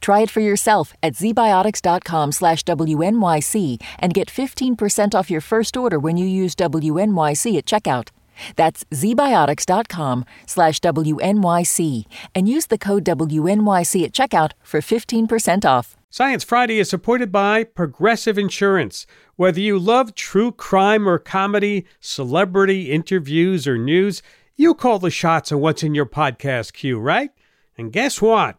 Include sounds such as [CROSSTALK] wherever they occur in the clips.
Try it for yourself at zbiotics.com slash WNYC and get 15% off your first order when you use WNYC at checkout. That's zbiotics.com slash WNYC and use the code WNYC at checkout for 15% off. Science Friday is supported by Progressive Insurance. Whether you love true crime or comedy, celebrity interviews or news, you call the shots on what's in your podcast queue, right? And guess what?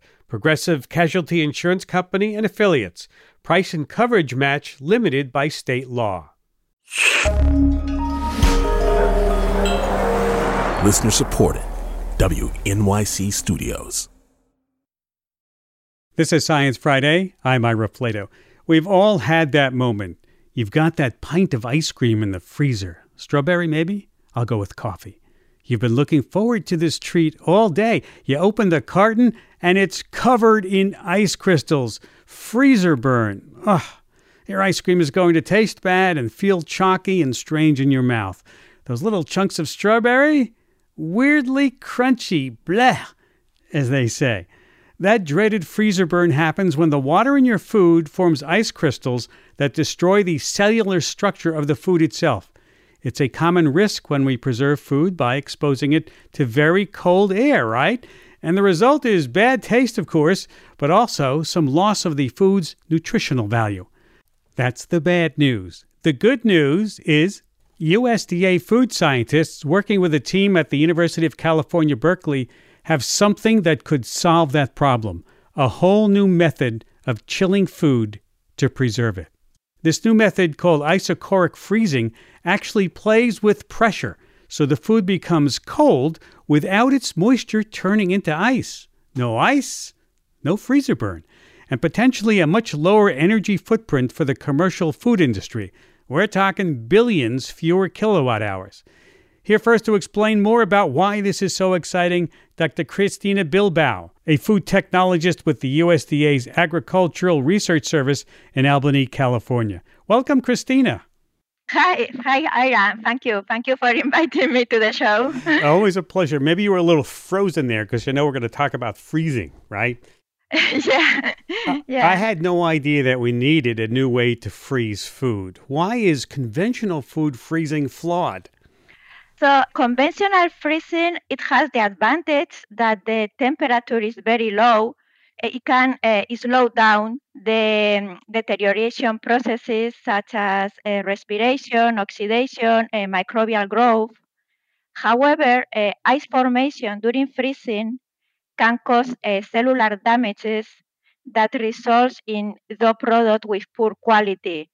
Progressive Casualty Insurance Company and affiliates. Price and coverage match limited by state law. Listener supported. WNYC Studios. This is Science Friday. I'm Ira Flatow. We've all had that moment. You've got that pint of ice cream in the freezer. Strawberry, maybe? I'll go with coffee. You've been looking forward to this treat all day. You open the carton and it's covered in ice crystals. Freezer burn. Ugh. Your ice cream is going to taste bad and feel chalky and strange in your mouth. Those little chunks of strawberry? Weirdly crunchy. Bleh, as they say. That dreaded freezer burn happens when the water in your food forms ice crystals that destroy the cellular structure of the food itself. It's a common risk when we preserve food by exposing it to very cold air, right? And the result is bad taste, of course, but also some loss of the food's nutritional value. That's the bad news. The good news is USDA food scientists working with a team at the University of California, Berkeley, have something that could solve that problem a whole new method of chilling food to preserve it. This new method, called isochoric freezing, actually plays with pressure so the food becomes cold without its moisture turning into ice. No ice, no freezer burn, and potentially a much lower energy footprint for the commercial food industry. We're talking billions fewer kilowatt hours. Here first to explain more about why this is so exciting, Dr. Cristina Bilbao, a food technologist with the USDA's Agricultural Research Service in Albany, California. Welcome, Cristina. Hi, hi, Ira. Uh, thank you. Thank you for [LAUGHS] inviting me to the show. [LAUGHS] Always a pleasure. Maybe you were a little frozen there because you know we're going to talk about freezing, right? [LAUGHS] yeah. yeah. I had no idea that we needed a new way to freeze food. Why is conventional food freezing flawed? So conventional freezing it has the advantage that the temperature is very low it can uh, slow down the um, deterioration processes such as uh, respiration, oxidation, microbial growth. However, ice formation during freezing can cause cellular damages that results in the product with poor quality.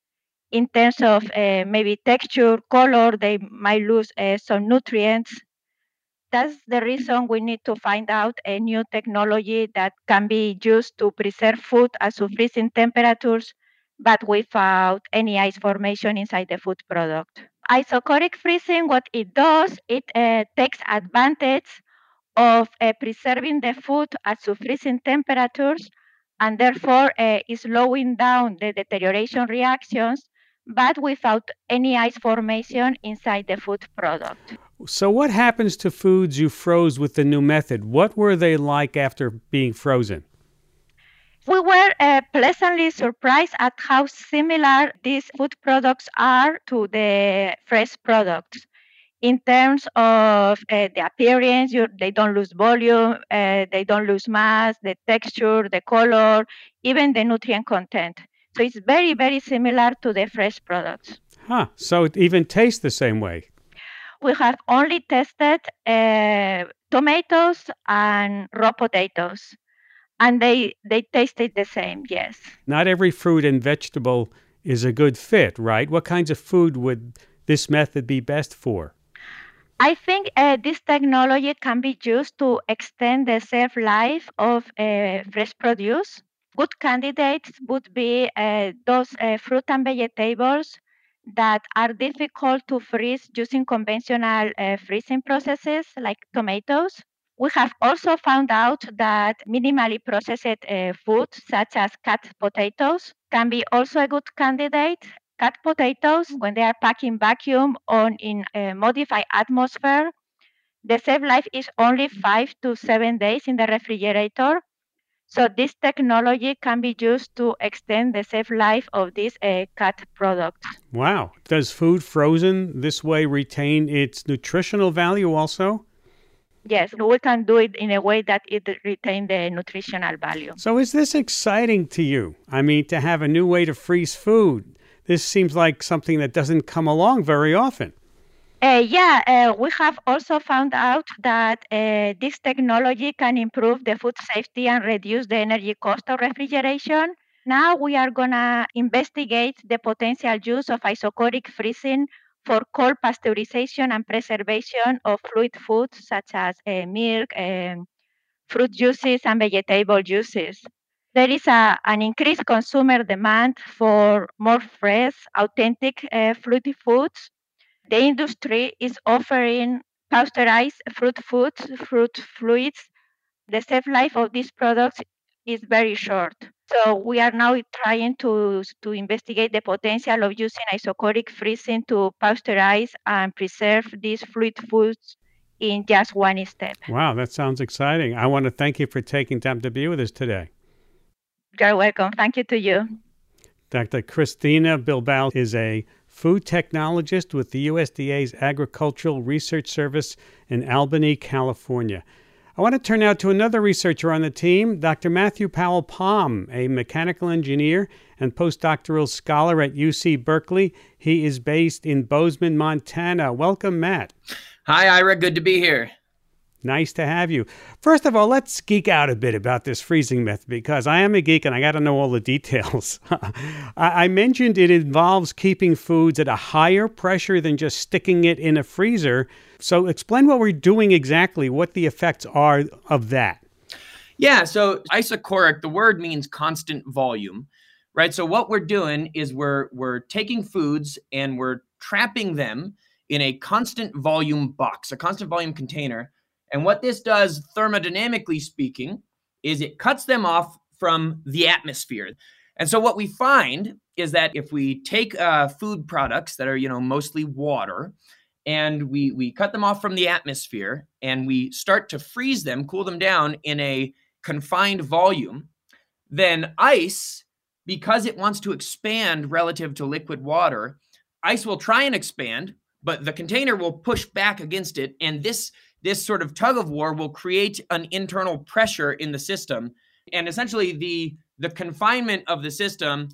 In terms of maybe texture, color, they might lose some nutrients that's the reason we need to find out a new technology that can be used to preserve food at freezing temperatures, but without any ice formation inside the food product. Isochoric freezing, what it does, it uh, takes advantage of uh, preserving the food at freezing temperatures and therefore uh, is slowing down the deterioration reactions, but without any ice formation inside the food product. So, what happens to foods you froze with the new method? What were they like after being frozen? We were uh, pleasantly surprised at how similar these food products are to the fresh products. In terms of uh, the appearance, you, they don't lose volume, uh, they don't lose mass, the texture, the color, even the nutrient content. So it's very, very similar to the fresh products. Huh. So it even tastes the same way. We have only tested uh, tomatoes and raw potatoes, and they they tasted the same. Yes. Not every fruit and vegetable is a good fit, right? What kinds of food would this method be best for? I think uh, this technology can be used to extend the shelf life of uh, fresh produce. Good candidates would be uh, those uh, fruit and vegetables that are difficult to freeze using conventional uh, freezing processes like tomatoes. We have also found out that minimally processed uh, foods such as cut potatoes can be also a good candidate cut potatoes when they are packed in vacuum or in a modified atmosphere. The shelf life is only five to seven days in the refrigerator. So this technology can be used to extend the shelf life of these uh, cut products. Wow. Does food frozen this way retain its nutritional value also? Yes, we can do it in a way that it retains the nutritional value. So is this exciting to you? I mean, to have a new way to freeze food this seems like something that doesn't come along very often. Uh, yeah, uh, we have also found out that uh, this technology can improve the food safety and reduce the energy cost of refrigeration. Now we are going to investigate the potential use of isochoric freezing for cold pasteurization and preservation of fluid foods such as uh, milk, um, fruit juices, and vegetable juices there is a, an increased consumer demand for more fresh, authentic uh, fruity foods. The industry is offering pasteurized fruit foods, fruit fluids. The shelf life of these products is very short. So we are now trying to, to investigate the potential of using isochoric freezing to pasteurize and preserve these fluid foods in just one step. Wow, that sounds exciting. I want to thank you for taking time to be with us today. You're welcome. Thank you to you. Dr. Cristina Bilbao is a food technologist with the USDA's Agricultural Research Service in Albany, California. I want to turn now to another researcher on the team, Dr. Matthew Powell Palm, a mechanical engineer and postdoctoral scholar at UC Berkeley. He is based in Bozeman, Montana. Welcome, Matt. Hi, Ira. Good to be here. Nice to have you. First of all, let's geek out a bit about this freezing myth because I am a geek and I got to know all the [LAUGHS] details. I mentioned it involves keeping foods at a higher pressure than just sticking it in a freezer. So, explain what we're doing exactly, what the effects are of that. Yeah, so isochoric, the word means constant volume, right? So what we're doing is we're we're taking foods and we're trapping them in a constant volume box, a constant volume container and what this does, thermodynamically speaking, is it cuts them off from the atmosphere. And so what we find is that if we take uh, food products that are, you know, mostly water, and we we cut them off from the atmosphere, and we start to freeze them, cool them down in a confined volume, then ice, because it wants to expand relative to liquid water, ice will try and expand, but the container will push back against it, and this this sort of tug of war will create an internal pressure in the system. And essentially the the confinement of the system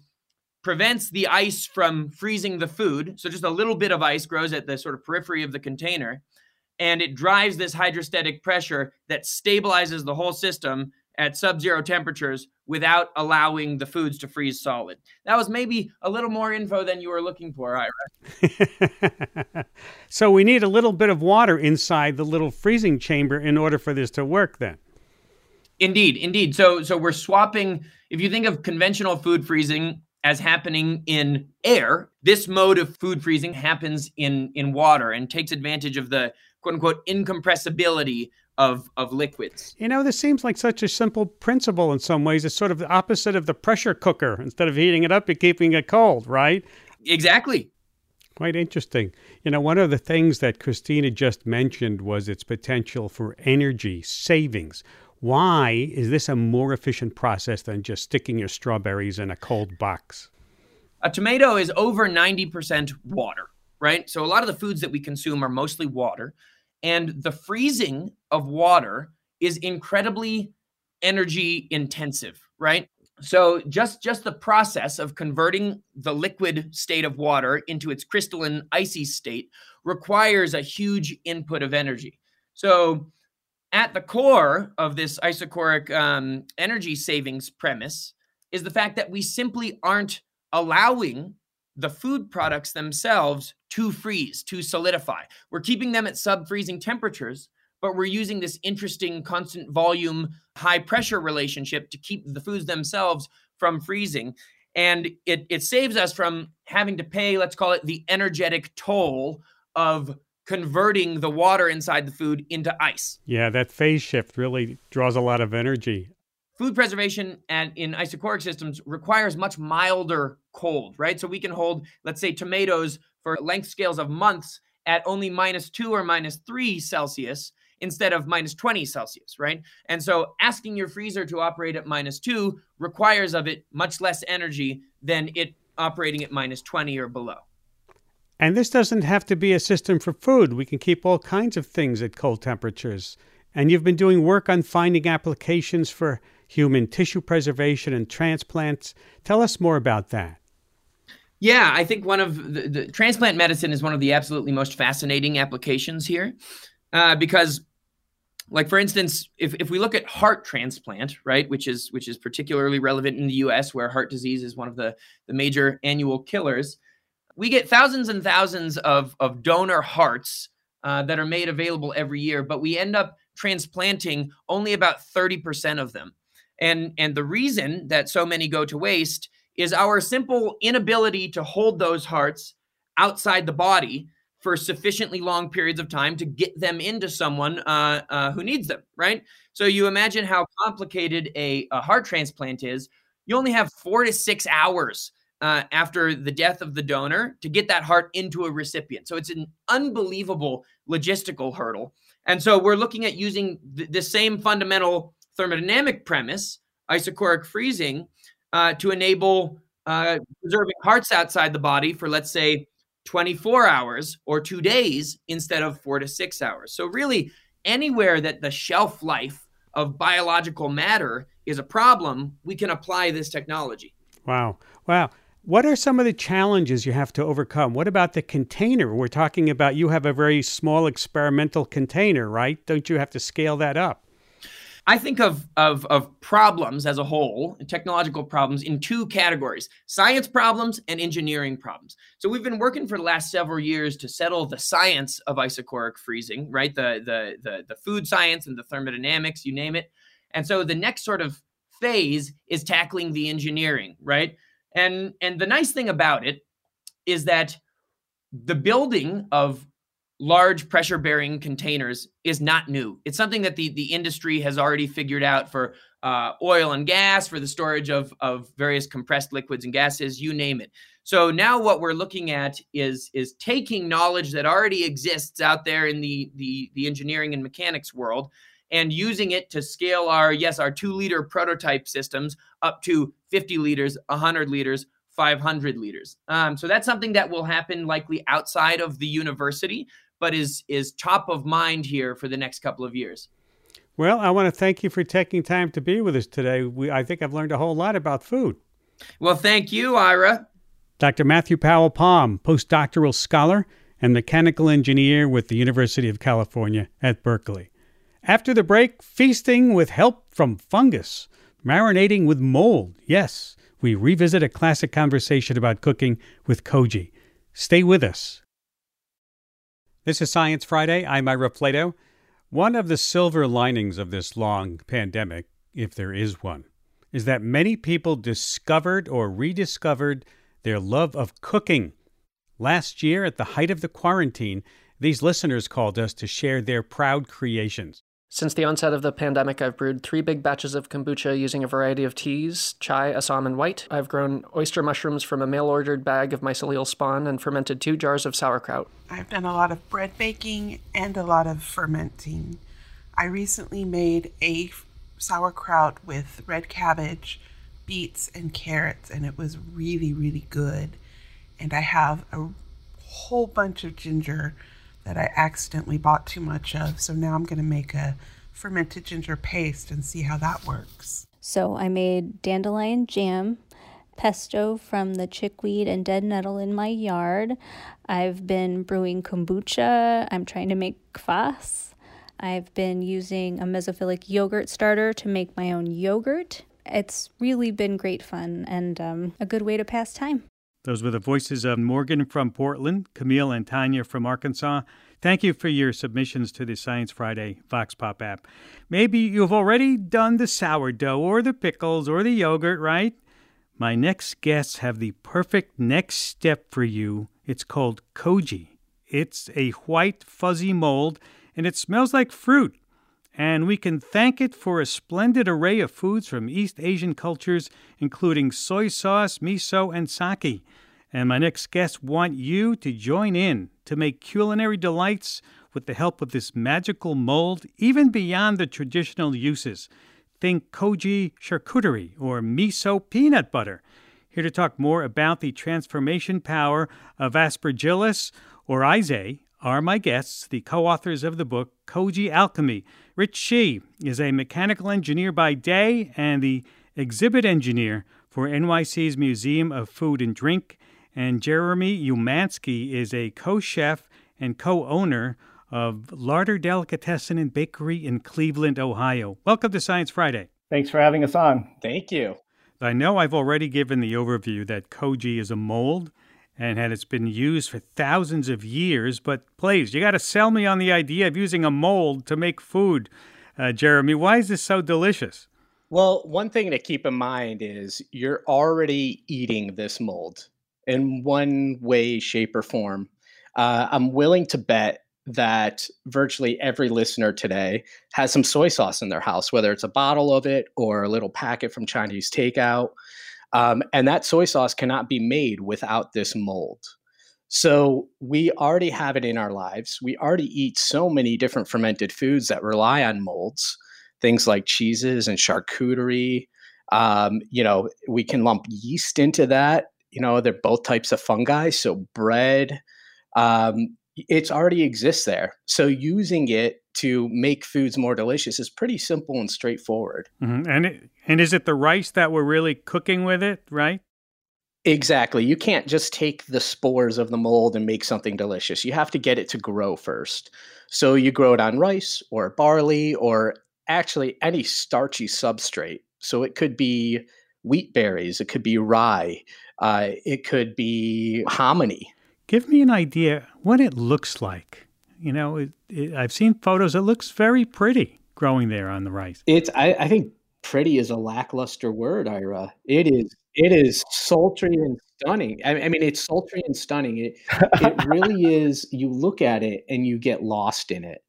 prevents the ice from freezing the food. So just a little bit of ice grows at the sort of periphery of the container and it drives this hydrostatic pressure that stabilizes the whole system at sub-zero temperatures without allowing the foods to freeze solid. That was maybe a little more info than you were looking for, Ira. [LAUGHS] so we need a little bit of water inside the little freezing chamber in order for this to work then. Indeed, indeed. So so we're swapping if you think of conventional food freezing as happening in air, this mode of food freezing happens in in water and takes advantage of the quote unquote incompressibility of of liquids. You know, this seems like such a simple principle in some ways. It's sort of the opposite of the pressure cooker. Instead of heating it up, you're keeping it cold, right? Exactly. Quite interesting. You know, one of the things that Cristina just mentioned was its potential for energy savings. Why is this a more efficient process than just sticking your strawberries in a cold box? A tomato is over 90% water, right? So a lot of the foods that we consume are mostly water. And the freezing of water is incredibly energy intensive, right? so just just the process of converting the liquid state of water into its crystalline icy state requires a huge input of energy. So at the core of this isochoric um, energy savings premise is the fact that we simply aren't allowing the food products themselves to freeze, to solidify. We're keeping them at sub freezing temperatures, but we're using this interesting constant volume, high pressure relationship to keep the foods themselves from freezing. And it, it saves us from having to pay, let's call it the energetic toll of converting the water inside the food into ice. Yeah, that phase shift really draws a lot of energy. Food preservation and in isochoric systems requires much milder cold, right? So we can hold, let's say, tomatoes for length scales of months at only minus two or minus three Celsius instead of minus 20 Celsius, right? And so asking your freezer to operate at minus two requires of it much less energy than it operating at minus 20 or below. And this doesn't have to be a system for food. We can keep all kinds of things at cold temperatures. And you've been doing work on finding applications for human tissue preservation and transplants. Tell us more about that. Yeah, I think one of the, the transplant medicine is one of the absolutely most fascinating applications here, uh, because, like for instance, if, if we look at heart transplant, right, which is which is particularly relevant in the U.S., where heart disease is one of the the major annual killers, we get thousands and thousands of, of donor hearts uh, that are made available every year, but we end up transplanting only about 30% of them. And, and the reason that so many go to waste is our simple inability to hold those hearts outside the body for sufficiently long periods of time to get them into someone uh, uh, who needs them, right? So you imagine how complicated a, a heart transplant is. You only have four to six hours uh, after the death of the donor to get that heart into a recipient. So it's an unbelievable logistical hurdle. And so we're looking at using th- the same fundamental thermodynamic premise, isochoric freezing, uh, to enable uh, preserving hearts outside the body for, let's say, 24 hours or two days instead of four to six hours. So, really, anywhere that the shelf life of biological matter is a problem, we can apply this technology. Wow. Wow. What are some of the challenges you have to overcome? What about the container? We're talking about you have a very small experimental container, right? Don't you have to scale that up? I think of, of, of problems as a whole, technological problems, in two categories science problems and engineering problems. So we've been working for the last several years to settle the science of isochoric freezing, right? The, the, the, the food science and the thermodynamics, you name it. And so the next sort of phase is tackling the engineering, right? And and the nice thing about it is that the building of large pressure bearing containers is not new. It's something that the, the industry has already figured out for uh, oil and gas, for the storage of, of various compressed liquids and gases, you name it. So now what we're looking at is, is taking knowledge that already exists out there in the, the, the engineering and mechanics world and using it to scale our, yes, our two liter prototype systems up to 50 liters, 100 liters, 500 liters. Um, so that's something that will happen likely outside of the university, but is is top of mind here for the next couple of years. Well, I want to thank you for taking time to be with us today. We, I think I've learned a whole lot about food. Well, thank you, Ira. Dr. Matthew Powell Palm, postdoctoral scholar and mechanical engineer with the University of California at Berkeley. After the break, feasting with help from fungus, marinating with mold. Yes, we revisit a classic conversation about cooking with Koji. Stay with us. This is Science Friday. I'm Ira Flatow. One of the silver linings of this long pandemic, if there is one, is that many people discovered or rediscovered their love of cooking. Last year, at the height of the quarantine, these listeners called us to share their proud creations. Since the onset of the pandemic, I've brewed three big batches of kombucha using a variety of teas chai, assam, and white. I've grown oyster mushrooms from a mail ordered bag of mycelial spawn and fermented two jars of sauerkraut. I've done a lot of bread baking and a lot of fermenting. I recently made a sauerkraut with red cabbage, beets, and carrots, and it was really, really good. And I have a whole bunch of ginger that I accidentally bought too much of. So now I'm going to make a fermented ginger paste and see how that works. So I made dandelion jam, pesto from the chickweed and dead nettle in my yard. I've been brewing kombucha. I'm trying to make kvass. I've been using a mesophilic yogurt starter to make my own yogurt. It's really been great fun and um, a good way to pass time. Those were the voices of Morgan from Portland, Camille and Tanya from Arkansas. Thank you for your submissions to the Science Friday Vox Pop app. Maybe you've already done the sourdough or the pickles or the yogurt, right? My next guests have the perfect next step for you. It's called koji. It's a white, fuzzy mold, and it smells like fruit. And we can thank it for a splendid array of foods from East Asian cultures, including soy sauce, miso, and sake. And my next guests want you to join in to make culinary delights with the help of this magical mold, even beyond the traditional uses. Think koji charcuterie or miso peanut butter. Here to talk more about the transformation power of aspergillus oryzae are my guests, the co authors of the book Koji Alchemy. Rich Shih is a mechanical engineer by day and the exhibit engineer for NYC's Museum of Food and Drink. And Jeremy Umansky is a co chef and co owner of Larder Delicatessen and Bakery in Cleveland, Ohio. Welcome to Science Friday. Thanks for having us on. Thank you. I know I've already given the overview that koji is a mold and that it's been used for thousands of years, but please, you got to sell me on the idea of using a mold to make food. Uh, Jeremy, why is this so delicious? Well, one thing to keep in mind is you're already eating this mold in one way, shape, or form. Uh, I'm willing to bet that virtually every listener today has some soy sauce in their house, whether it's a bottle of it or a little packet from Chinese takeout. Um, and that soy sauce cannot be made without this mold. So we already have it in our lives. We already eat so many different fermented foods that rely on molds, things like cheeses and charcuterie. Um, you know, we can lump yeast into that. You know, they're both types of fungi. So bread, um, it's already exists there. So using it to make foods more delicious is pretty simple and straightforward. Mm-hmm. And it, and is it the rice that we're really cooking with it, right? Exactly. You can't just take the spores of the mold and make something delicious. You have to get it to grow first. So you grow it on rice or barley or actually any starchy substrate. So it could be wheat berries, it could be rye, uh, it could be hominy Give me an idea what it looks like. You know, it, it, I've seen photos. It looks very pretty growing there on the rice. It's. I, I think pretty is a lackluster word, Ira. It is. It is sultry and stunning. I, I mean, it's sultry and stunning. It, it [LAUGHS] really is. You look at it and you get lost in it.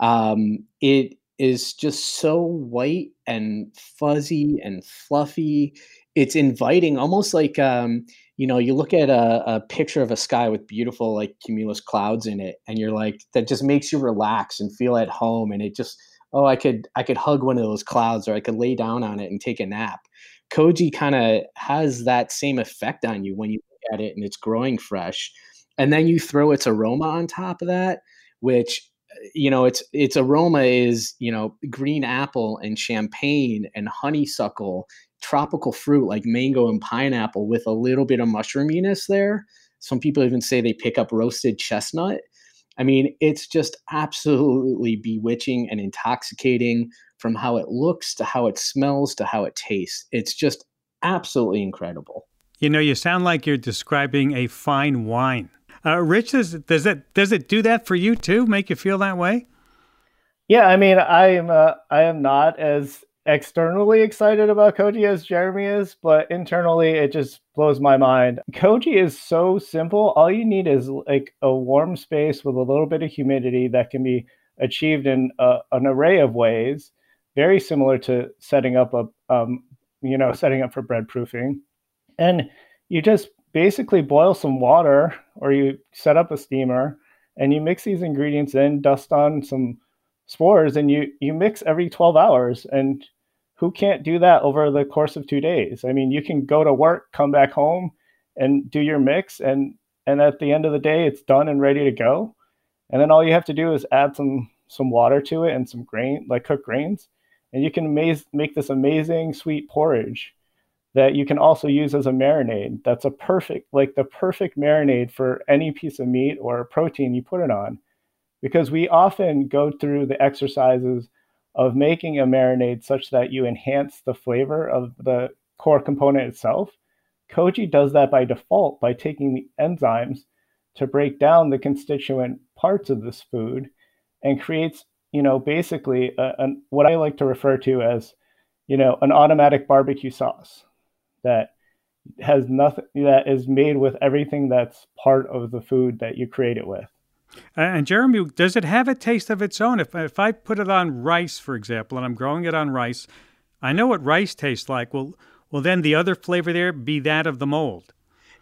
Um, it is just so white and fuzzy and fluffy. It's inviting, almost like um, you know, you look at a, a, picture of a sky with beautiful like cumulus clouds in it, and you're like, that just makes you relax and feel at home. And it just, oh, I could I could hug one of those clouds, or I could lay down on it and take a nap. Koji kind of has that same effect on you when you look at it and it's growing fresh, and then you throw its aroma on top of that, which you know its its aroma is you know green apple and champagne and honeysuckle tropical fruit like mango and pineapple with a little bit of mushroominess there. Some people even say they pick up roasted chestnut. I mean, it's just absolutely bewitching and intoxicating from how it looks to how it smells to how it tastes. It's just absolutely incredible. You know, you sound like you're describing a fine wine. Uh, Rich, does, does it does it do that for you too? Make you feel that way? Yeah, I mean, I am uh, I am not as externally excited about Koji as Jeremy is, but internally it just blows my mind. Koji is so simple. All you need is like a warm space with a little bit of humidity that can be achieved in a, an array of ways, very similar to setting up a, um, you know, setting up for bread proofing. And you just basically boil some water or you set up a steamer and you mix these ingredients in, dust on some spores and you you mix every 12 hours and who can't do that over the course of two days i mean you can go to work come back home and do your mix and and at the end of the day it's done and ready to go and then all you have to do is add some some water to it and some grain like cooked grains and you can amaze, make this amazing sweet porridge that you can also use as a marinade. That's a perfect, like the perfect marinade for any piece of meat or protein you put it on. Because we often go through the exercises of making a marinade such that you enhance the flavor of the core component itself. Koji does that by default by taking the enzymes to break down the constituent parts of this food and creates, you know, basically a, a, what I like to refer to as, you know, an automatic barbecue sauce that has nothing that is made with everything that's part of the food that you create it with. And Jeremy, does it have a taste of its own? If if I put it on rice, for example, and I'm growing it on rice, I know what rice tastes like. Well, will then the other flavor there be that of the mold?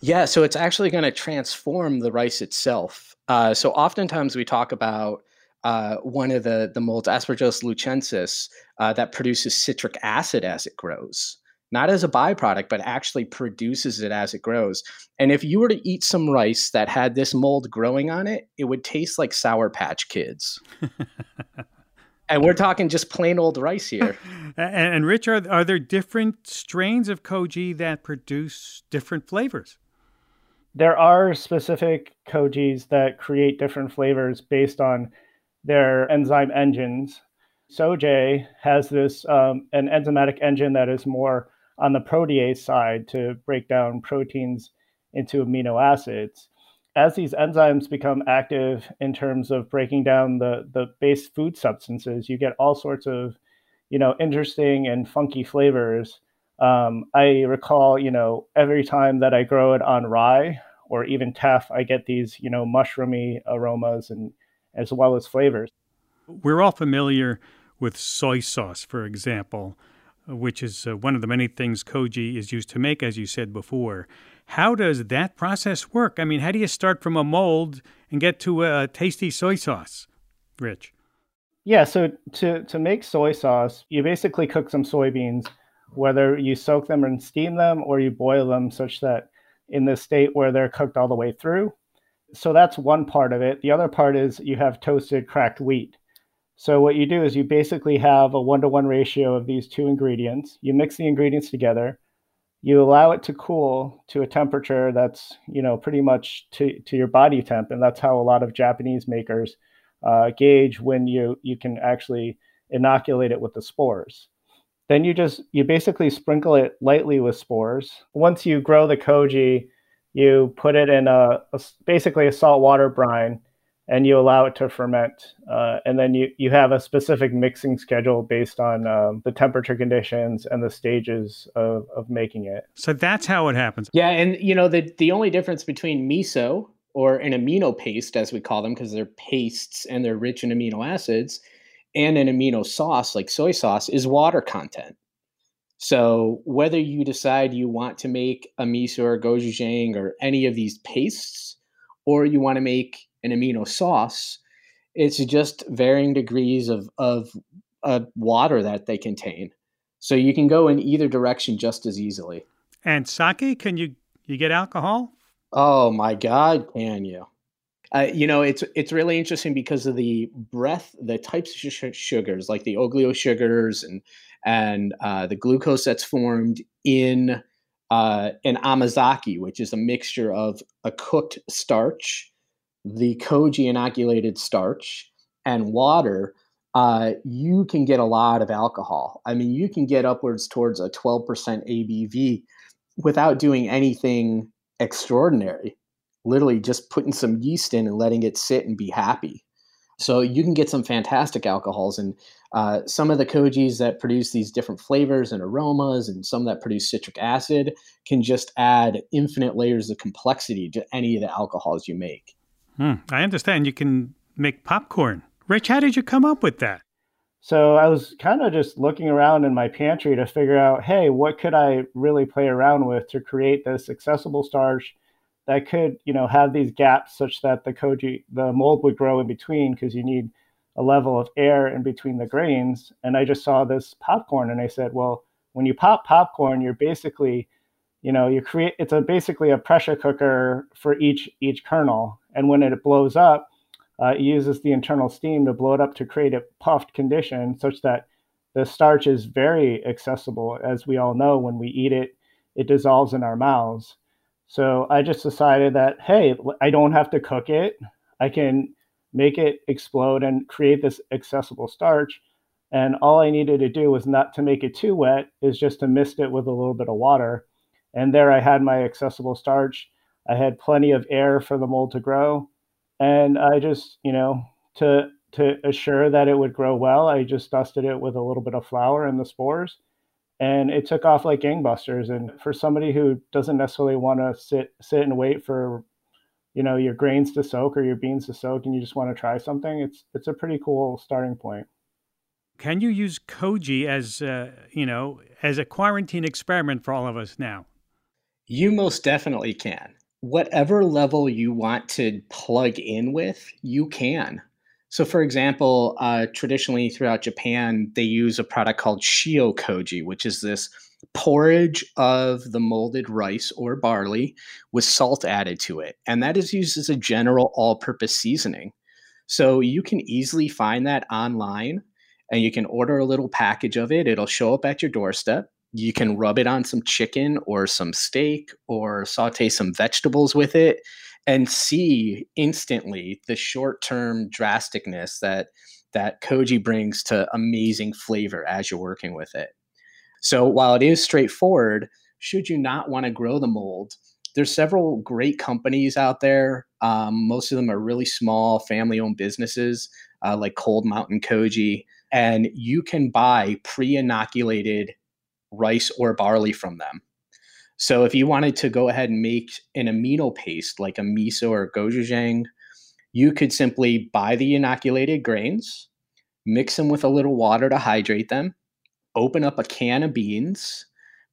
Yeah, so it's actually going to transform the rice itself. Uh, so oftentimes we talk about uh, one of the the molds, Aspergillus luchuensis, uh, that produces citric acid as it grows not as a byproduct, but actually produces it as it grows. And if you were to eat some rice that had this mold growing on it, it would taste like Sour Patch Kids. [LAUGHS] and we're talking just plain old rice [LAUGHS] here. and, and Rich, are, are there different strains of koji that produce different flavors? There are specific kojis that create different flavors based on their enzyme engines. Soje has this um, an enzymatic engine that is more on the protease side to break down proteins into amino acids. As these enzymes become active in terms of breaking down the, the base food substances, you get all sorts of, you know, interesting and funky flavors. Um, I recall, you know, every time that I grow it on rye or even teff, I get these, you know, mushroomy aromas and as well as flavors. We're all familiar with soy sauce, for example which is uh, one of the many things koji is used to make, as you said before. How does that process work? I mean, how do you start from a mold and get to a tasty soy sauce, Rich? Yeah, so to, to make soy sauce, you basically cook some soybeans, whether you soak them and steam them or you boil them such that in the state where they're cooked all the way through. So that's one part of it. The other part is you have toasted cracked wheat. So what you do is you basically have a one-to-one ratio of these two ingredients. You mix the ingredients together. You allow it to cool to a temperature that's, you know, pretty much to, to your body temp. And that's how a lot of Japanese makers uh, gauge when you, you can actually inoculate it with the spores. Then you just, you basically sprinkle it lightly with spores. Once you grow the koji, you put it in a, a basically a saltwater brine and you allow it to ferment. Uh, and then you, you have a specific mixing schedule based on um, the temperature conditions and the stages of, of making it. So that's how it happens. Yeah. And, you know, the, the only difference between miso or an amino paste, as we call them, because they're pastes and they're rich in amino acids, and an amino sauce like soy sauce is water content. So whether you decide you want to make a miso or gochujang or any of these pastes, or you want to make an amino sauce. It's just varying degrees of, of uh, water that they contain. So you can go in either direction just as easily. And sake, can you you get alcohol? Oh my God, can you? Uh, you know, it's it's really interesting because of the breath, the types of sh- sugars, like the oligo sugars and and uh, the glucose that's formed in uh, an amazake, which is a mixture of a cooked starch the koji inoculated starch and water, uh, you can get a lot of alcohol. I mean, you can get upwards towards a 12% ABV without doing anything extraordinary. Literally just putting some yeast in and letting it sit and be happy. So you can get some fantastic alcohols, and uh, some of the kojis that produce these different flavors and aromas, and some that produce citric acid, can just add infinite layers of complexity to any of the alcohols you make. Hmm, I understand. You can make popcorn. Rich, how did you come up with that? So I was kind of just looking around in my pantry to figure out, hey, what could I really play around with to create this accessible starch that could, you know, have these gaps such that the koji, the mold would grow in between because you need a level of air in between the grains. And I just saw this popcorn and I said, well, when you pop popcorn, you're basically, you know, you create it's a basically a pressure cooker for each each kernel and when it blows up, uh, it uses the internal steam to blow it up to create a puffed condition such that the starch is very accessible. As we all know, when we eat it, it dissolves in our mouths. So I just decided that, hey, I don't have to cook it. I can make it explode and create this accessible starch. And all I needed to do was not to make it too wet, is just to mist it with a little bit of water. And there I had my accessible starch. I had plenty of air for the mold to grow. And I just, you know, to to assure that it would grow well, I just dusted it with a little bit of flour and the spores. And it took off like gangbusters. And for somebody who doesn't necessarily want to sit sit and wait for you know your grains to soak or your beans to soak and you just want to try something it's it's a pretty cool starting point can you use koji as uh, you know as a quarantine experiment for all of us now you most definitely can whatever level you want to plug in with you can so for example uh, traditionally throughout japan they use a product called shio koji which is this porridge of the molded rice or barley with salt added to it. And that is used as a general all purpose seasoning. So you can easily find that online and you can order a little package of it. It'll show up at your doorstep. You can rub it on some chicken or some steak or saute some vegetables with it and see instantly the short term drasticness that that koji brings to amazing flavor as you're working with it. So while it is straightforward, should you not want to grow the mold, there's several great companies out there. Um, most of them are really small, family-owned businesses uh, like Cold Mountain Koji, and you can buy pre-inoculated rice or barley from them. So if you wanted to go ahead and make an amino paste like a miso or gochujang, you could simply buy the inoculated grains, mix them with a little water to hydrate them, open up a can of beans,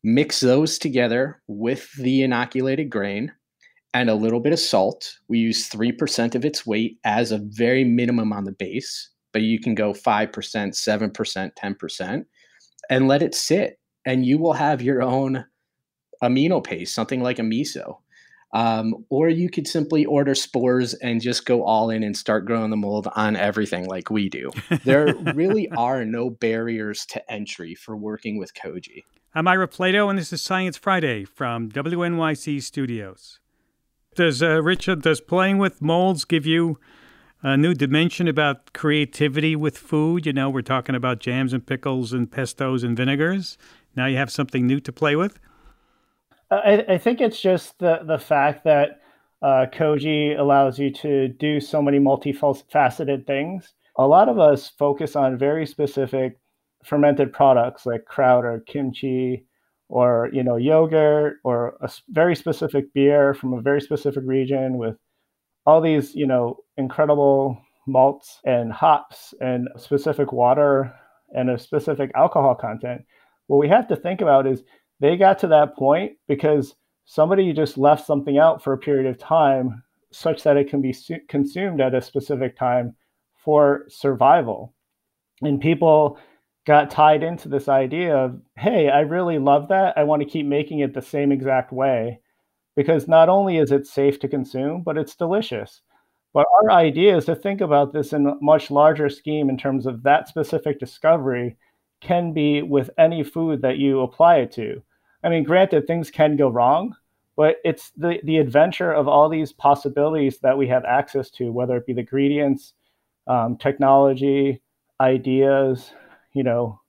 mix those together with the inoculated grain and a little bit of salt. We use 3% of its weight as a very minimum on the base, but you can go 5%, 7%, 10%, and let it sit. And you will have your own amino paste, something like a miso. Um, or you could simply order spores and just go all in and start growing the mold on everything like we do. There [LAUGHS] really are no barriers to entry for working with Koji. I'm Ira Flatow, and this is Science Friday from WNYC Studios. Does uh, Richard, does playing with molds give you a new dimension about creativity with food? You know, we're talking about jams and pickles and pestos and vinegars. Now you have something new to play with. I, I think it's just the the fact that uh, Koji allows you to do so many multifaceted things. A lot of us focus on very specific fermented products like kraut or kimchi or you know yogurt or a very specific beer from a very specific region with all these you know incredible malts and hops and specific water and a specific alcohol content what we have to think about is they got to that point because somebody just left something out for a period of time such that it can be su- consumed at a specific time for survival. And people got tied into this idea of, hey, I really love that. I want to keep making it the same exact way because not only is it safe to consume, but it's delicious. But our idea is to think about this in a much larger scheme in terms of that specific discovery can be with any food that you apply it to. I mean, granted, things can go wrong, but it's the, the adventure of all these possibilities that we have access to, whether it be the ingredients, um, technology, ideas, you know,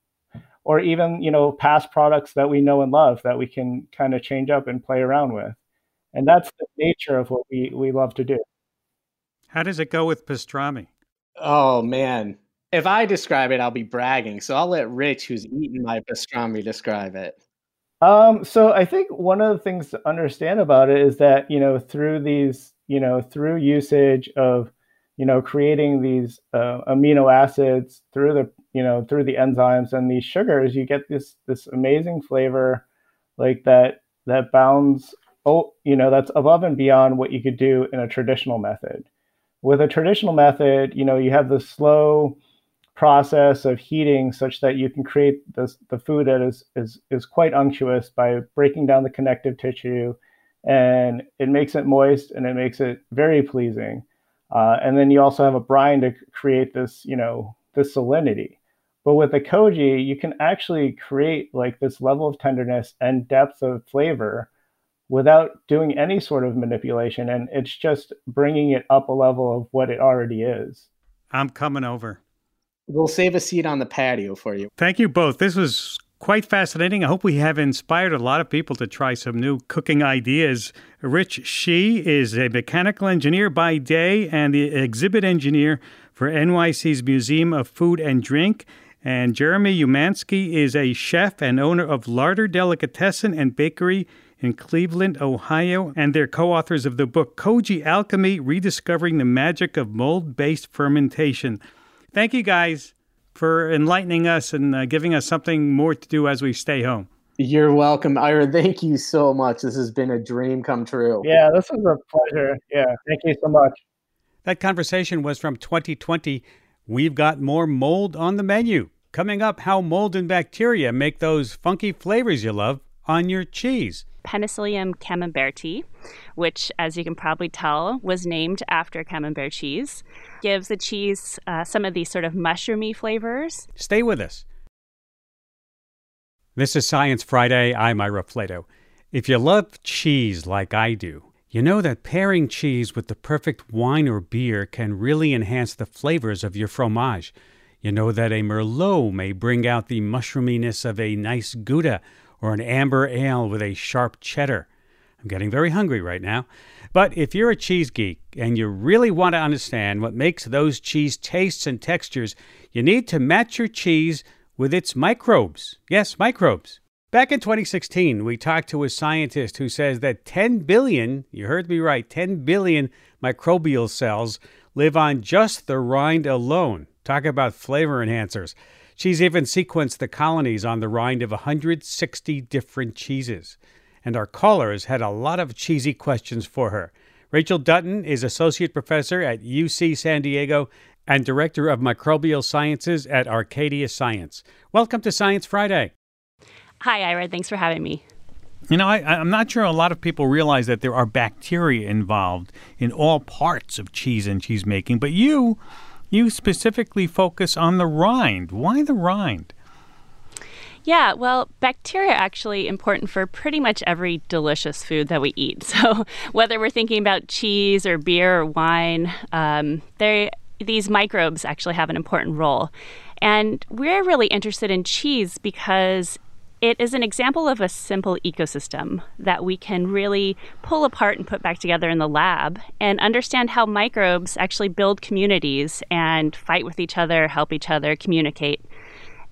or even, you know, past products that we know and love that we can kind of change up and play around with. And that's the nature of what we, we love to do. How does it go with pastrami? Oh, man. If I describe it, I'll be bragging. So I'll let Rich, who's eaten my pastrami, describe it. Um, so I think one of the things to understand about it is that, you know, through these, you know, through usage of, you know, creating these uh, amino acids through the, you know, through the enzymes and these sugars, you get this this amazing flavor like that that bounds oh, you know, that's above and beyond what you could do in a traditional method. With a traditional method, you know, you have the slow process of heating such that you can create this, the food that is, is, is quite unctuous by breaking down the connective tissue and it makes it moist and it makes it very pleasing. Uh, and then you also have a brine to create this, you know, this salinity. But with the koji, you can actually create like this level of tenderness and depth of flavor without doing any sort of manipulation. And it's just bringing it up a level of what it already is. I'm coming over. We'll save a seat on the patio for you. Thank you both. This was quite fascinating. I hope we have inspired a lot of people to try some new cooking ideas. Rich Shih is a mechanical engineer by day and the exhibit engineer for NYC's Museum of Food and Drink. And Jeremy Umansky is a chef and owner of Larder Delicatessen and Bakery in Cleveland, Ohio, and they're co authors of the book Koji Alchemy Rediscovering the Magic of Mold Based Fermentation. Thank you guys for enlightening us and uh, giving us something more to do as we stay home. You're welcome, Ira. Thank you so much. This has been a dream come true. Yeah, this was a pleasure. Yeah, thank you so much. That conversation was from 2020. We've got more mold on the menu. Coming up, how mold and bacteria make those funky flavors you love on your cheese. Penicillium camemberti, which, as you can probably tell, was named after camembert cheese, gives the cheese uh, some of these sort of mushroomy flavors. Stay with us. This is Science Friday. I'm Ira Flatow. If you love cheese like I do, you know that pairing cheese with the perfect wine or beer can really enhance the flavors of your fromage. You know that a Merlot may bring out the mushroominess of a nice Gouda or an amber ale with a sharp cheddar. I'm getting very hungry right now. But if you're a cheese geek and you really want to understand what makes those cheese tastes and textures, you need to match your cheese with its microbes. Yes, microbes. Back in 2016, we talked to a scientist who says that 10 billion, you heard me right, 10 billion microbial cells live on just the rind alone. Talk about flavor enhancers. She's even sequenced the colonies on the rind of 160 different cheeses. And our callers had a lot of cheesy questions for her. Rachel Dutton is Associate Professor at UC San Diego and Director of Microbial Sciences at Arcadia Science. Welcome to Science Friday. Hi, Ira. Thanks for having me. You know, I, am not sure a lot of people realize that there are bacteria involved in all parts of cheese and cheese making, but you you specifically focus on the rind. Why the rind? Yeah, well, bacteria are actually important for pretty much every delicious food that we eat. [LAUGHS] So whether we're thinking about cheese or beer or wine, um, these microbes actually have an important role. And we're really interested in cheese because it is an example of a simple ecosystem that we can really pull apart and put back together in the lab and understand how microbes actually build communities and fight with each other, help each other, communicate.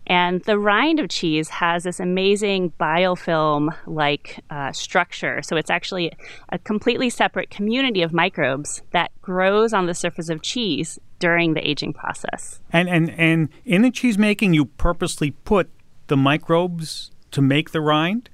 And the rind of cheese has this amazing biofilm like uh, structure. So it's actually a completely separate community of microbes that grows on the surface of cheese during the aging process. And, and, and in the cheese making, you purposely put the microbes to make the rind?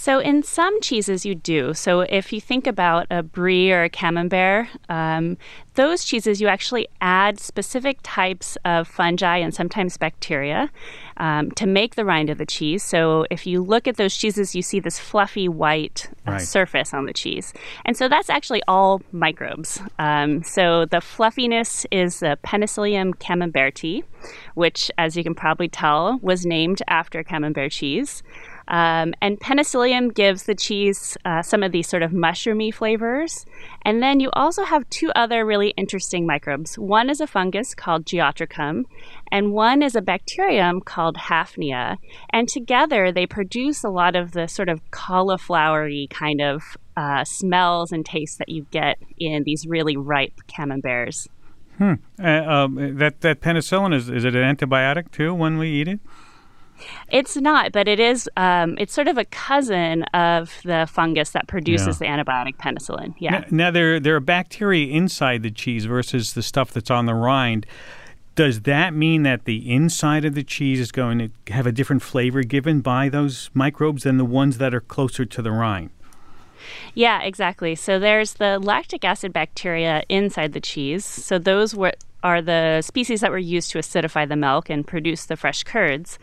So, in some cheeses, you do. So, if you think about a brie or a camembert, um, those cheeses you actually add specific types of fungi and sometimes bacteria um, to make the rind of the cheese. So, if you look at those cheeses, you see this fluffy white uh, right. surface on the cheese. And so, that's actually all microbes. Um, so, the fluffiness is the Penicillium camemberti, which, as you can probably tell, was named after camembert cheese. Um, and penicillium gives the cheese uh, some of these sort of mushroomy flavors. And then you also have two other really interesting microbes. One is a fungus called Geotrichum, and one is a bacterium called Hafnia. And together they produce a lot of the sort of cauliflowery kind of uh, smells and tastes that you get in these really ripe camemberts. Hmm. Uh, um, that that penicillin is is it an antibiotic too when we eat it? It's not, but it is. Um, it's sort of a cousin of the fungus that produces yeah. the antibiotic penicillin. Yeah. Now, now, there there are bacteria inside the cheese versus the stuff that's on the rind. Does that mean that the inside of the cheese is going to have a different flavor given by those microbes than the ones that are closer to the rind? Yeah, exactly. So there's the lactic acid bacteria inside the cheese. So those were, are the species that were used to acidify the milk and produce the fresh curds.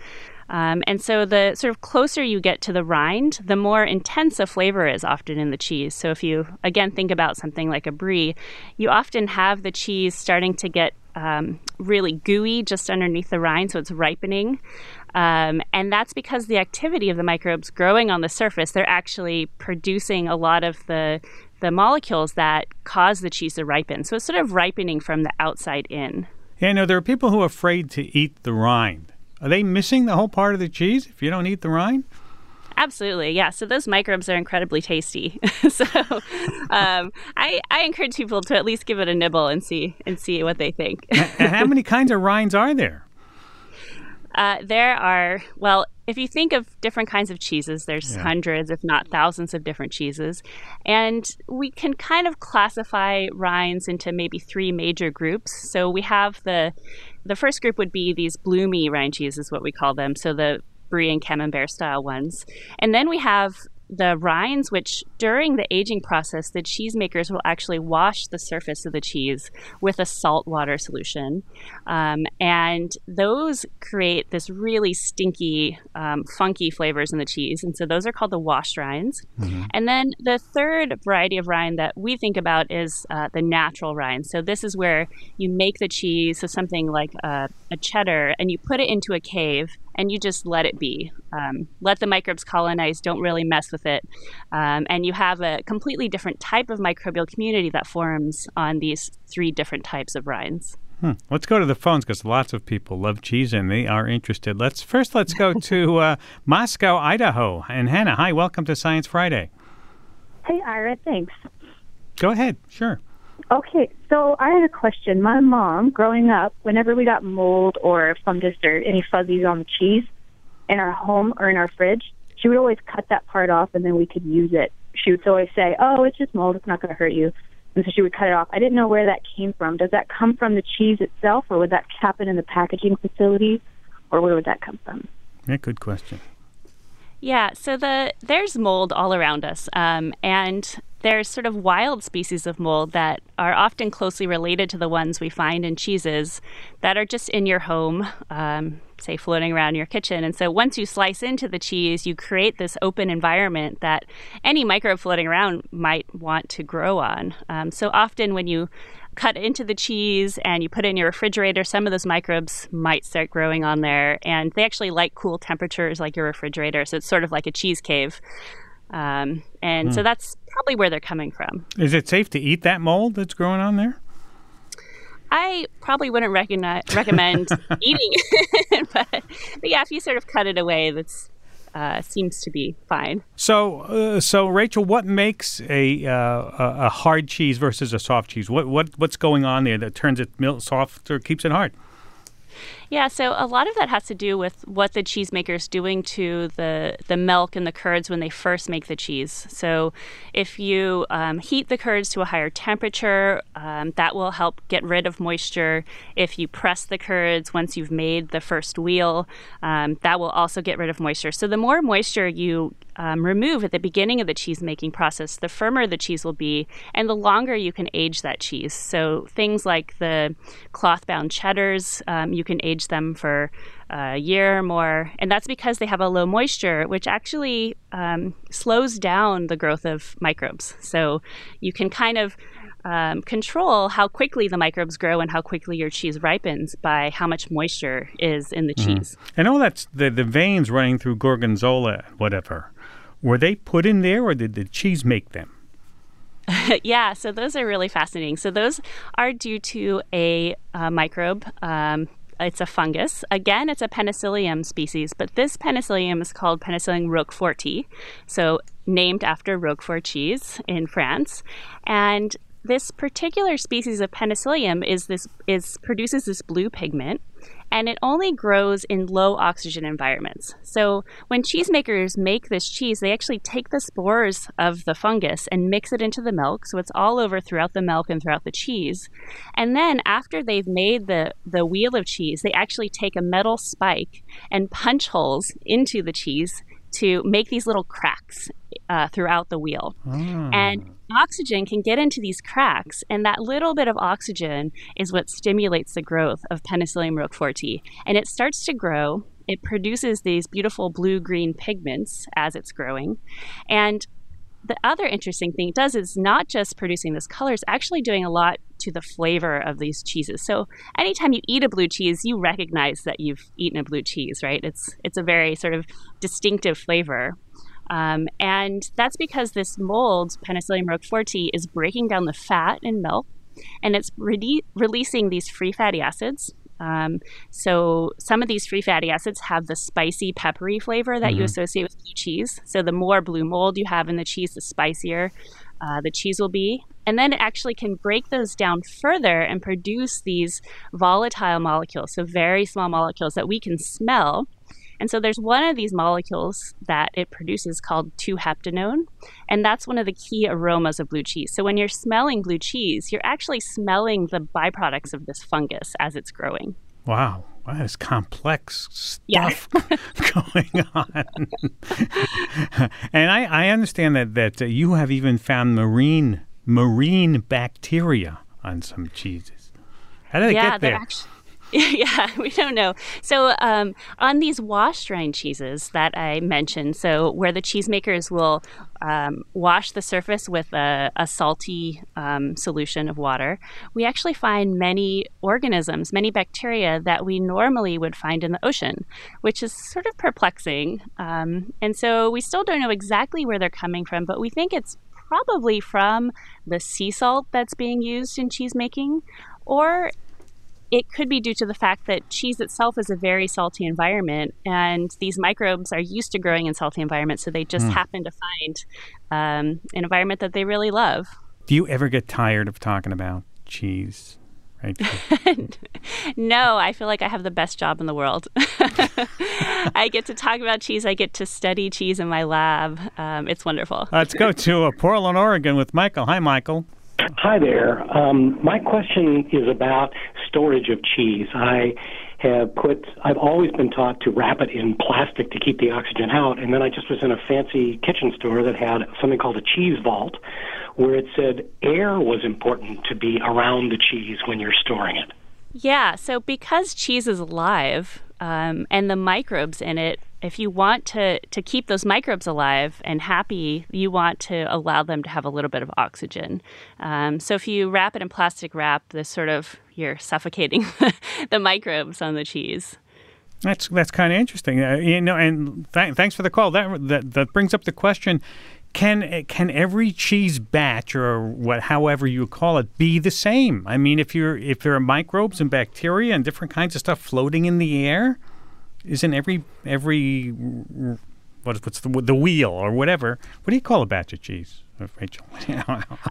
Um, and so the sort of closer you get to the rind, the more intense a flavor is often in the cheese. So if you again think about something like a brie, you often have the cheese starting to get um, really gooey just underneath the rind, so it's ripening. Um, and that's because the activity of the microbes growing on the surface, they're actually producing a lot of the the molecules that cause the cheese to ripen. So it's sort of ripening from the outside in. Yeah, no, there are people who are afraid to eat the rind. Are they missing the whole part of the cheese if you don't eat the rind? Absolutely, yeah. So those microbes are incredibly tasty. [LAUGHS] so um, I, I encourage people to at least give it a nibble and see and see what they think. and how many kinds of rinds are there? [LAUGHS] Uh, there are, well, if you think of different kinds of cheeses, there's yeah. hundreds, if not thousands, of different cheeses. And we can kind of classify rinds into maybe three major groups. So we have the the first group would be these bloomy rind cheeses, what we call them. So the brie and camembert style ones. And then we have the rinds, which during the aging process, the cheesemakers will actually wash the surface of the cheese with a salt water solution. Um, and those create this really stinky, um, funky flavors in the cheese. And so those are called the washed rinds. Mm-hmm. And then the third variety of rind that we think about is uh, the natural rind. So this is where you make the cheese, so something like a, a cheddar, and you put it into a cave and you just let it be. Um, let the microbes colonize, don't really mess with it. Um, and you have a completely different type of microbial community that forms on these three different types of rinds. Hmm. Let's go to the phones because lots of people love cheese and they are interested. Let's first let's go [LAUGHS] to uh, Moscow, Idaho, and Hannah. Hi, welcome to Science Friday. Hey, Ira. Thanks. Go ahead. Sure. Okay, so I had a question. My mom, growing up, whenever we got mold or fungus or any fuzzies on the cheese in our home or in our fridge, she would always cut that part off and then we could use it. She would always say, "Oh, it's just mold; it's not going to hurt you." And so she would cut it off. I didn't know where that came from. Does that come from the cheese itself, or would that happen in the packaging facility, or where would that come from? Yeah, good question. Yeah, so the there's mold all around us, um, and there's sort of wild species of mold that are often closely related to the ones we find in cheeses that are just in your home, um, say floating around your kitchen. And so once you slice into the cheese, you create this open environment that any microbe floating around might want to grow on. Um, so often when you cut into the cheese and you put it in your refrigerator, some of those microbes might start growing on there. And they actually like cool temperatures like your refrigerator. So it's sort of like a cheese cave. Um, and so hmm. that's probably where they're coming from. Is it safe to eat that mold that's growing on there? I probably wouldn't recognize, recommend [LAUGHS] eating it, [LAUGHS] but, but, yeah, if you sort of cut it away, that's uh, seems to be fine. So, uh, so Rachel, what makes a uh, a hard cheese versus a soft cheese? What what what's going on there that turns it soft or keeps it hard? Yeah, so a lot of that has to do with what the cheesemaker is doing to the the milk and the curds when they first make the cheese. So if you um, heat the curds to a higher temperature, um, that will help get rid of moisture. If you press the curds once you've made the first wheel, um, that will also get rid of moisture. So the more moisture you um, remove at the beginning of the cheese making process, the firmer the cheese will be, and the longer you can age that cheese. So things like the cloth bound cheddars, um, you can age them for a year or more, and that's because they have a low moisture, which actually um, slows down the growth of microbes. So you can kind of um, control how quickly the microbes grow and how quickly your cheese ripens by how much moisture is in the mm-hmm. cheese. And all that's the, the veins running through gorgonzola, whatever. Were they put in there or did the cheese make them? [LAUGHS] yeah, so those are really fascinating. So those are due to a uh, microbe. Um, it's a fungus. Again, it's a penicillium species, but this penicillium is called Penicillium roqueforti, so named after Roquefort cheese in France. And this particular species of penicillium is this is produces this blue pigment and it only grows in low oxygen environments. So when cheesemakers make this cheese, they actually take the spores of the fungus and mix it into the milk, so it's all over throughout the milk and throughout the cheese. And then after they've made the the wheel of cheese, they actually take a metal spike and punch holes into the cheese to make these little cracks uh, throughout the wheel. Mm. And oxygen can get into these cracks, and that little bit of oxygen is what stimulates the growth of Penicillium roqueforti. And it starts to grow. It produces these beautiful blue green pigments as it's growing. And the other interesting thing it does is not just producing this color, it's actually doing a lot to the flavor of these cheeses. So anytime you eat a blue cheese, you recognize that you've eaten a blue cheese, right? It's it's a very sort of distinctive flavor. Um, and that's because this mold, Penicillium roqueforti, is breaking down the fat in milk and it's re- releasing these free fatty acids. Um, so some of these free fatty acids have the spicy, peppery flavor that mm-hmm. you associate with blue cheese. So the more blue mold you have in the cheese, the spicier uh, the cheese will be. And then it actually can break those down further and produce these volatile molecules, so very small molecules that we can smell. And so there's one of these molecules that it produces called 2-heptanone, and that's one of the key aromas of blue cheese. So when you're smelling blue cheese, you're actually smelling the byproducts of this fungus as it's growing. Wow. Wow, there's complex stuff [LAUGHS] going on. and I, I understand that, that uh, you have even found marine marine bacteria on some cheeses. How did yeah, it get there? Actually, [LAUGHS] yeah, we don't know. So, um, on these washed rind cheeses that I mentioned, so where the cheesemakers will um, wash the surface with a, a salty um, solution of water, we actually find many organisms, many bacteria that we normally would find in the ocean, which is sort of perplexing. Um, and so, we still don't know exactly where they're coming from, but we think it's probably from the sea salt that's being used in cheese making or it could be due to the fact that cheese itself is a very salty environment, and these microbes are used to growing in salty environments, so they just mm. happen to find um, an environment that they really love. Do you ever get tired of talking about cheese? Right. [LAUGHS] no, I feel like I have the best job in the world. [LAUGHS] I get to talk about cheese. I get to study cheese in my lab. Um, it's wonderful. Let's go to uh, Portland, Oregon with Michael. Hi, Michael. Hi there. Um, my question is about storage of cheese. I have put, I've always been taught to wrap it in plastic to keep the oxygen out. And then I just was in a fancy kitchen store that had something called a cheese vault where it said air was important to be around the cheese when you're storing it. Yeah. So because cheese is alive um, and the microbes in it if you want to to keep those microbes alive and happy, you want to allow them to have a little bit of oxygen. Um, so if you wrap it in plastic wrap, this sort of you're suffocating [LAUGHS] the microbes on the cheese. That's that's kind of interesting, uh, you know. And th- thanks for the call. That, that that brings up the question: Can can every cheese batch or what, however you call it, be the same? I mean, if you're if there are microbes and bacteria and different kinds of stuff floating in the air, isn't every every what is what's the the wheel or whatever? What do you call a batch of cheese, Rachel? [LAUGHS]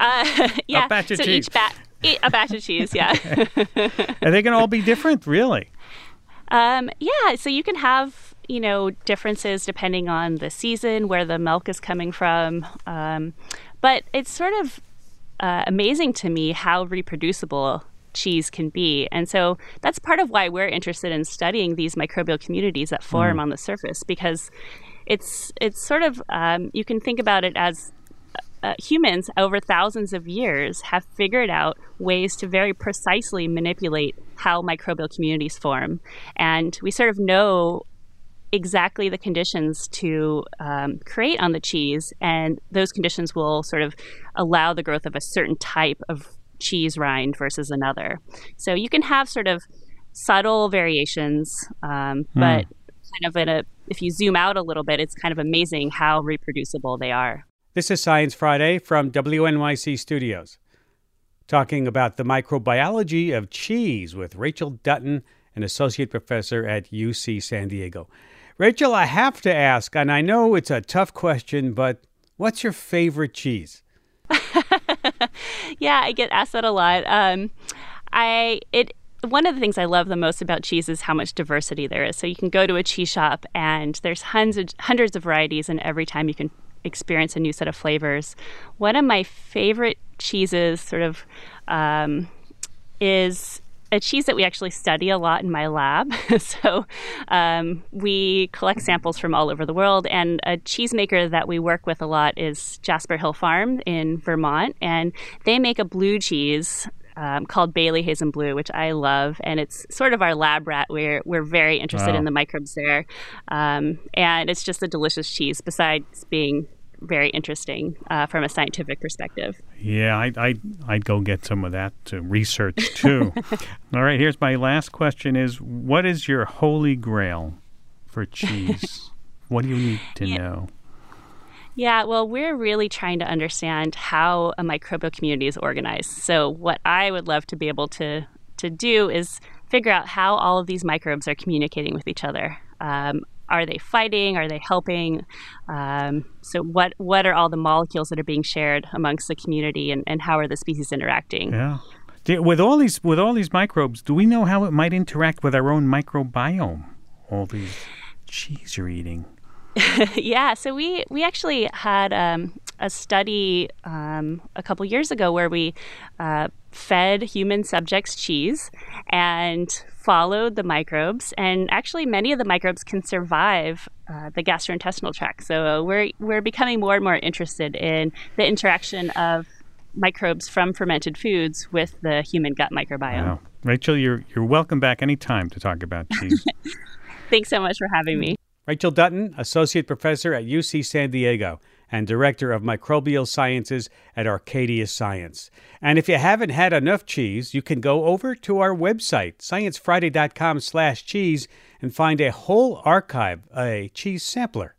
uh, yeah, a batch of so cheese. Each bat, a batch of cheese. Yeah. [LAUGHS] Are they going to all be different? Really? Um, yeah. So you can have you know differences depending on the season, where the milk is coming from, um, but it's sort of uh, amazing to me how reproducible cheese can be. And so that's part of why we're interested in studying these microbial communities that form mm. on the surface because it's it's sort of um, you can think about it as uh, humans over thousands of years have figured out ways to very precisely manipulate how microbial communities form, and we sort of know exactly the conditions to um, create on the cheese, and those conditions will sort of allow the growth of a certain type of cheese rind versus another. So you can have sort of subtle variations, um, hmm. but kind of in a if you zoom out a little bit, it's kind of amazing how reproducible they are. This is Science Friday from WNYC Studios, talking about the microbiology of cheese with Rachel Dutton, an associate professor at UC San Diego. Rachel, I have to ask, and I know it's a tough question, but what's your favorite cheese? [LAUGHS] yeah, I get asked that a lot. Um, I it one of the things I love the most about cheese is how much diversity there is. So you can go to a cheese shop and there's hundreds hundreds of varieties, and every time you can experience a new set of flavors. One of my favorite cheeses, sort of, um, is a cheese that we actually study a lot in my lab. [LAUGHS] so um, we collect samples from all over the world, and a cheesemaker that we work with a lot is Jasper Hill Farm in Vermont, and they make a blue cheese. Um, called Bayley Hazen Blue, which I love, and it's sort of our lab rat. We're we're very interested wow. in the microbes there, um, and it's just a delicious cheese. Besides being very interesting uh, from a scientific perspective. Yeah, I'd, I'd, I'd go get some of that to research too. [LAUGHS] All right, here's my last question is what is your holy grail for cheese? [LAUGHS] what do you need to yeah. know? Yeah, well, we're really trying to understand how a microbial community is organized. So, what I would love to be able to to do is figure out how all of these microbes are communicating with each other. Um, are they fighting? Are they helping? Um, so, what what are all the molecules that are being shared amongst the community, and, and how are the species interacting? Yeah. With all these with all these microbes, do we know how it might interact with our own microbiome? All these cheese you're eating. [LAUGHS] yeah, so we we actually had um, a study um, a couple years ago where we uh, fed human subjects cheese and followed the microbes, and actually many of the microbes can survive uh, the gastrointestinal tract. So we're we're becoming more and more interested in the interaction of microbes from fermented foods with the human gut microbiome. Wow. Rachel, you're you're welcome back anytime to talk about [LAUGHS] cheese. Thanks so much for having me. Rachel Dutton, Associate Professor at UC San Diego and Director of Microbial Sciences at Arcadia Science. And if you haven't had enough cheese, you can go over to our website, sciencefriday.com slash cheese, and find a whole archive, a cheese sampler,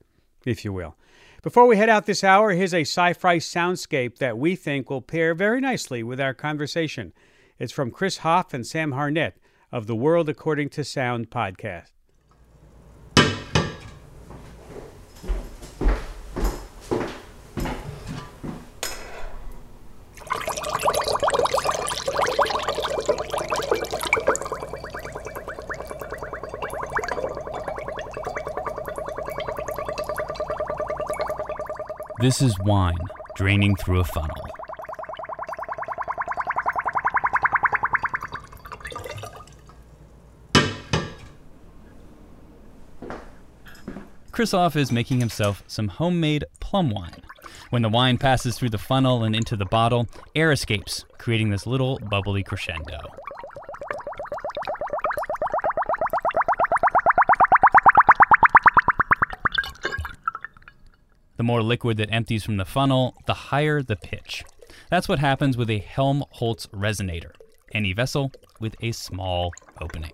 if you will. Before we head out this hour, here's a sci-fi soundscape that we think will pair very nicely with our conversation. It's from Chris Hoff and Sam Harnett of the World According to Sound podcast. This is wine draining through a funnel. Chris Hoff is making himself some homemade plum wine. When the wine passes through the funnel and into the bottle, air escapes, creating this little bubbly crescendo. The more liquid that empties from the funnel, the higher the pitch. That's what happens with a Helmholtz resonator, any vessel with a small opening.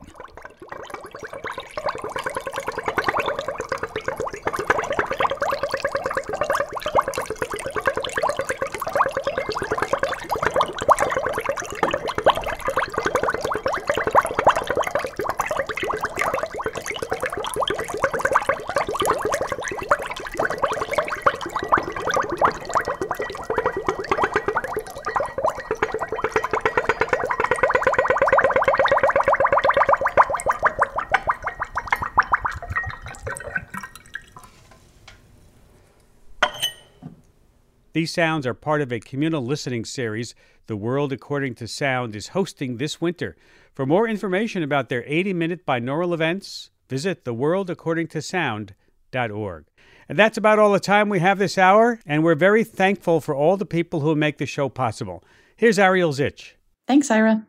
These sounds are part of a communal listening series The World According to Sound is hosting this winter. For more information about their 80 minute binaural events, visit theworldaccordingtosound.org. And that's about all the time we have this hour, and we're very thankful for all the people who make the show possible. Here's Ariel Zich. Thanks, Ira.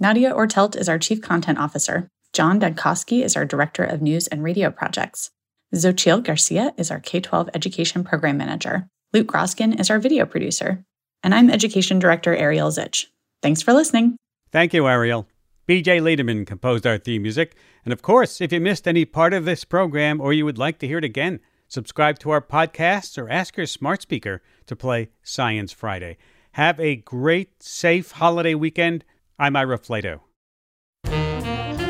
Nadja Oertelt is our Chief Content Officer. John Dankosky is our Director of News and Radio Projects. Xochitl Garcia is our K 12 Education Program Manager. Luke Groskin is our video producer. And I'm Education Director Ariel Zich. Thanks for listening. Thank you, Ariel. BJ Leiderman composed our theme music. And of course, if you missed any part of this program or you would like to hear it again, subscribe to our podcasts or ask your smart speaker to play Science Friday. Have a great, safe holiday weekend. I'm Ira Flatow.